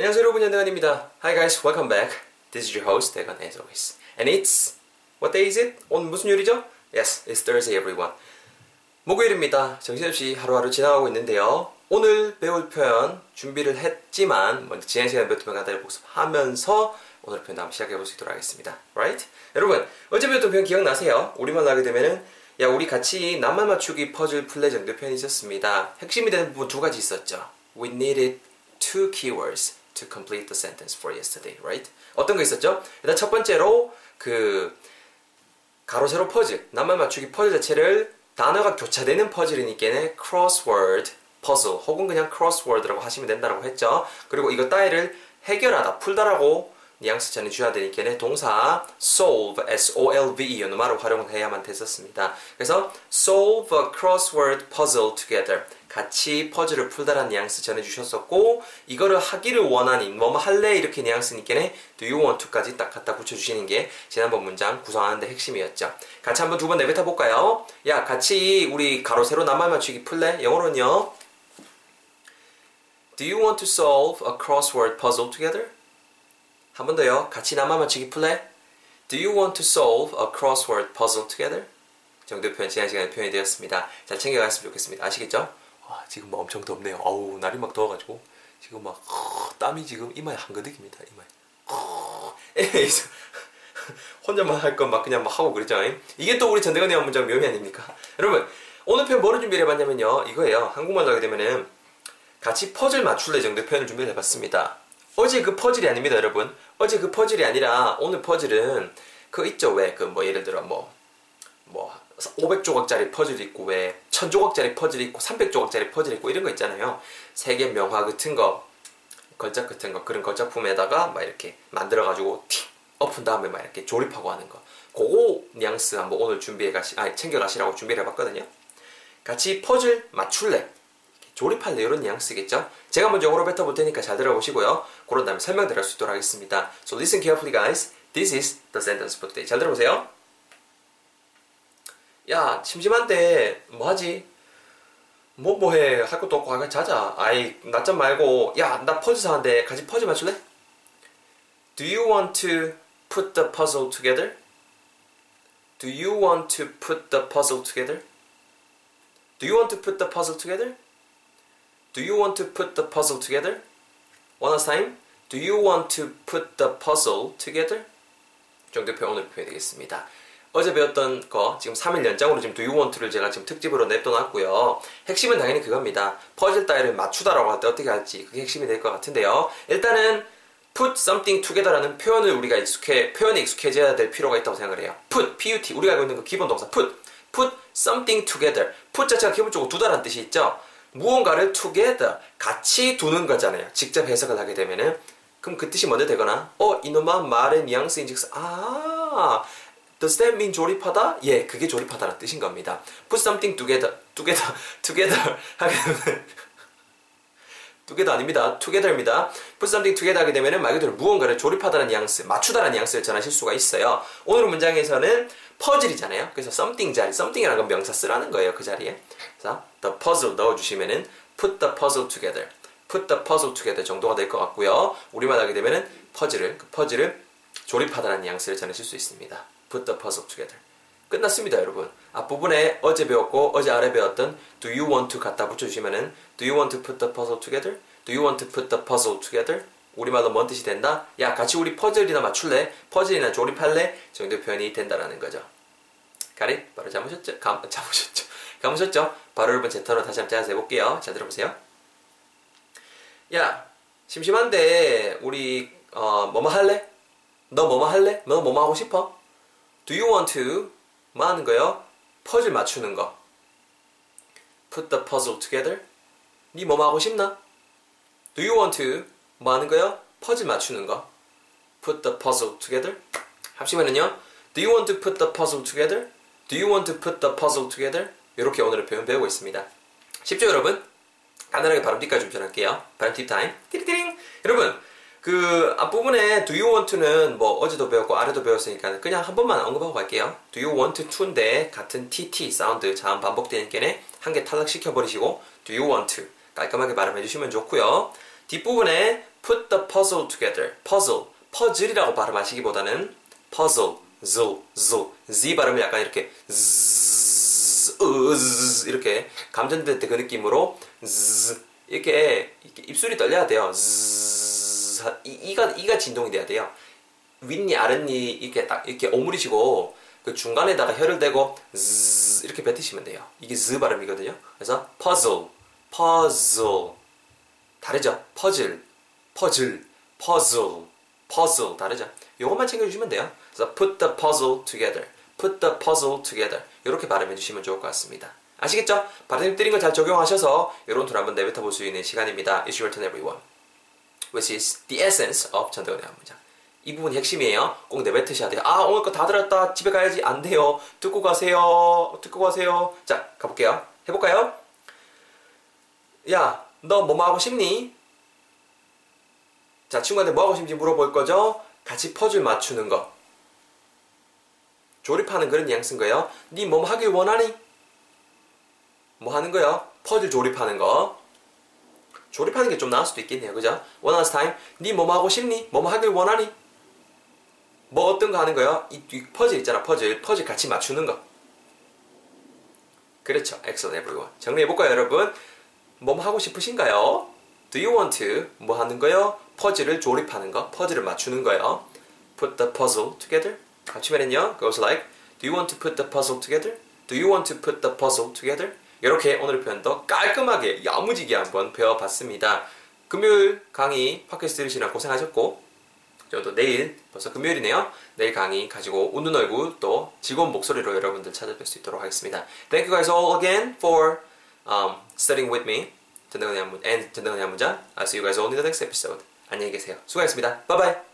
안녕하세요 여러분 연대관입니다. Hi guys, welcome back. This is your host 대관 as always. And it's what day is it? 오늘 무슨 요일이죠? Yes, it's Thursday everyone. 목요일입니다. 정신없이 하루하루 지나가고 있는데요. 오늘 배울 표현 준비를 했지만 먼저 지난 시간에 배웠던 간단히 복습하면서 오늘 표현 한번 시작해 보시도록 하겠습니다. Right? 여러분 어제 배웠던 표현 기억나세요? 우리말로 하게 되면은 야 우리 같이 낱말 맞추기 퍼즐 플레 정도 표현이 있었습니다. 핵심이 되는 부분 두 가지 있었죠. We needed two keywords to complete the sentence for yesterday, right? 어떤 거 있었죠? 일단 첫 번째로 그 가로 세로 퍼즐, 낱말 맞추기 퍼즐 자체를 단어가 교차되는 퍼즐이니까 crossword 퍼즐 혹은 그냥 crossword라고 하시면 된다고 했죠. 그리고 이거 따위를 해결하다, 풀다라고 뉘앙스 전해줘야 되니까 동사 solve, S-O-L-V-E 는 말을 활용해야만 됐었습니다. 그래서 solve a crossword puzzle together 같이 퍼즐을 풀다라는 뉘앙스 전해주셨었고 이거를 하기를 원하니 뭐뭐 할래 이렇게 뉘앙스니까 do you want to까지 딱 갖다 붙여주시는 게 지난번 문장 구성하는 데 핵심이었죠. 같이 한번 두 번 내뱉어 볼까요? 야 같이 우리 가로 세로 낱말 맞추기 풀래? 영어로는요. Do you want to solve a crossword puzzle together? 한 번 더요. 같이 낱말 맞추기 플레. Do you want to solve a crossword puzzle together? 정도 표현 지난 시간에 표현이 되었습니다. 잘 챙겨갔으면 좋겠습니다. 아시겠죠? 와, 지금 뭐 엄청 덥네요. 어우, 날이 막 더워가지고 지금 막 어, 땀이 지금 이마에 한가득입니다. 이마에. 어, 에이서 혼자만 할 건 막 그냥 막 하고 그랬죠. 이게 또 우리 전대건의 문장 묘미 아닙니까? 여러분 오늘 표현 뭐를 준비를 해봤냐면요. 이거예요. 한국말로 하게 되면은 같이 퍼즐 맞출래 정도 표현을 준비를 해봤습니다. 어제 그 퍼즐이 아닙니다, 여러분. 어제 그 퍼즐이 아니라 오늘 퍼즐은 그 있죠, 왜 그 뭐 예를 들어 뭐 뭐 500조각짜리 퍼즐 있고 왜 1000조각짜리 퍼즐 있고 300조각짜리 퍼즐 있고 이런 거 있잖아요. 세계 명화 같은 거 걸작 같은 거 그런 걸작품에다가 막 이렇게 만들어 가지고 틱 엎은 다음에 막 이렇게 조립하고 하는 거. 그거 뉘앙스 한번 오늘 준비해 가시 아 챙겨 가시라고 준비를 해 봤거든요. 같이 퍼즐 맞출래. 조립할래 이런 뉘앙스겠죠? 제가 먼저 영어로 뱉어볼 테니까 잘 들어보시고요. 그런 다음에 설명드릴 수 있도록 하겠습니다. So listen carefully guys. This is the sentence for today. 잘 들어보세요. 야 심심한데 뭐하지? 뭐 뭐해 할 것도 없고 그냥 자자. 아이 낮잠 말고 야 나 퍼즐 사는데 같이 퍼즐 맞출래? Do you want to put the puzzle together? Do you want to put the puzzle together? Do you want to put the puzzle together? Do you want to put the puzzle together? One last time. Do you want to put the puzzle together? 정도 표현 오늘 표현이 되겠습니다. 어제 배웠던 거 지금 3일 연장으로 지금 Do you want to를 제가 지금 특집으로 냅둬놨고요. 핵심은 당연히 그겁니다. 퍼즐 따위를 맞추다라고 할 때 어떻게 할지 그게 핵심이 될 것 같은데요. 일단은 put something together라는 표현을 우리가 익숙해 표현에 익숙해져야 될 필요가 있다고 생각을 해요. put, put 우리가 알고 있는 그 기본 동사 put, put something together. put 자체가 기본적으로 두다라는 뜻이 있죠. 무언가를 together 같이 두는 거잖아요. 직접 해석을 하게 되면은 그럼 그 뜻이 먼저 되거나 어 이놈아 말의 뉘앙스인즉슨 아 does that mean 조립하다? 예, 그게 조립하다는 뜻인 겁니다. put something together, together, together 하게 되면 together 아닙니다. together입니다. put something together 하게 되면은 말 그대로 무언가를 조립하다는 뉘앙스, 맞추다라는 뉘앙스를 전하실 수가 있어요. 오늘 문장에서는 퍼즐이잖아요. 그래서 something 자리, something이라는 건 명사 쓰라는 거예요. 그 자리에. 그래서 the puzzle 넣어주시면은 put the puzzle together, put the puzzle together 정도가 될 것 같고요. 우리말 하게 되면은 퍼즐을 그 퍼즐을 조립하다는 뉘앙스를 전하실 수 있습니다. put the puzzle together. 끝났습니다, 여러분. 앞부분에 어제 배웠고 어제 아래 배웠던 do you want to 갖다 붙여주시면은 do you want to put the puzzle together? do you want to put the puzzle together? 우리말로 뭔 뜻이 된다? 야, 같이 우리 퍼즐이나 맞출래? 퍼즐이나 조립할래? 정도 표현이 된다라는 거죠. 가리? 바로 잡으셨죠? 감, 잡으셨죠? 감으셨죠? 바로 여러분 제 턴으로 다시 한번 짜서 해볼게요. 자, 들어보세요. 야, 심심한데 우리 어, 뭐뭐 할래? 너 뭐뭐 할래? 너 뭐뭐 하고 싶어? Do you want to? 뭐 하는 거요? 퍼즐 맞추는 거. Put the puzzle together. 니 뭐뭐 하고 싶나? Do you want to? 뭐 하는 거요? 퍼즐 맞추는 거. Put the puzzle together. 합치면은요. Do you want to put the puzzle together? Do you want to put the puzzle together? 이렇게 오늘의 표현 배우고 있습니다. 쉽죠, 여러분? 간단하게 발음 팁까지 좀 전할게요. 발음 팁 타임. 띠리띠링. 여러분, 그 앞부분에 do you want to는 뭐 어제도 배웠고 아래도 배웠으니까 그냥 한 번만 언급하고 갈게요. do you want to인데 같은 tt sound 자음 반복되니까는 한개 탈락시켜 버리시고 do you want to 깔끔하게 발음해 주시면 좋고요. 뒷부분에 put the puzzle together. puzzle. 퍼즐이라고 발음하시기보다는 puzzle. z, z, z 발음을 약간 이렇게 z, z 이렇게 감전될 때 그 느낌으로 z 이렇게 입술이 떨려야 돼요. z 이, 이가 이가 진동이 돼야 돼요. 윗니 아랫니 이렇게 딱 이렇게 오므리시고 그 중간에다가 혀를 대고 z 이렇게 뱉으시면 돼요. 이게 z 발음이거든요. 그래서 puzzle, puzzle 다르죠? 퍼즐, 퍼즐, puzzle, puzzle 다르죠? 이것만 챙겨주시면 돼요. 그래서 put the puzzle together, put the puzzle together 이렇게 발음해 주시면 좋을 것 같습니다. 아시겠죠? 발음 드린 걸 잘 적용하셔서 툴 한번 내뱉어 볼 수 있는 시간입니다. It's your turn everyone. Which is the essence of 전대원의 한 문장. 이 부분이 핵심이에요. 꼭 내뱉으셔야 돼요. 아, 오늘 거 다 들었다. 집에 가야지. 안 돼요. 듣고 가세요. 듣고 가세요. 자, 가볼게요. 해볼까요? 야, 너 뭐뭐 하고 싶니? 자, 친구한테 뭐 하고 싶은지 물어볼 거죠? 같이 퍼즐 맞추는 거. 조립하는 그런 뉘앙스인 거예요. 니뭐 하길 원하니? 뭐 하는 거요? 퍼즐 조립하는 거. 조립하는 게 좀 나을 수도 있겠네요. 그죠? one last time. 니 뭐뭐 하고 싶니? 뭐뭐 하길 원하니? 뭐 어떤 거 하는 거요? 이, 이 퍼즐 있잖아. 퍼즐. 퍼즐 같이 맞추는 거. 그렇죠. excellent everyone. 정리해볼까요, 여러분? 뭐 하고 싶으신가요? Do you want to? 뭐 하는 거요? 퍼즐을 조립하는 거. 퍼즐을 맞추는 거요. Put the puzzle together. 합치면은요. Goes like Do you want to put the puzzle together? Do you want to put the puzzle together? 이렇게 오늘 표현도 깔끔하게 야무지게 한번 배워봤습니다. 금요일 강의 팟캐스트 들으시느라 고생하셨고 저도 내일 벌써 금요일이네요. 내일 강의 가지고 웃는 얼굴 또 즐거운 목소리로 여러분들 찾아뵐 수 있도록 하겠습니다. Thank you guys all again for um, studying with me. 전대건의 한 문, and 전대건의 한 문장. I'll see you guys all in the next episode. 안녕히 계세요. 수고하셨습니다. Bye bye.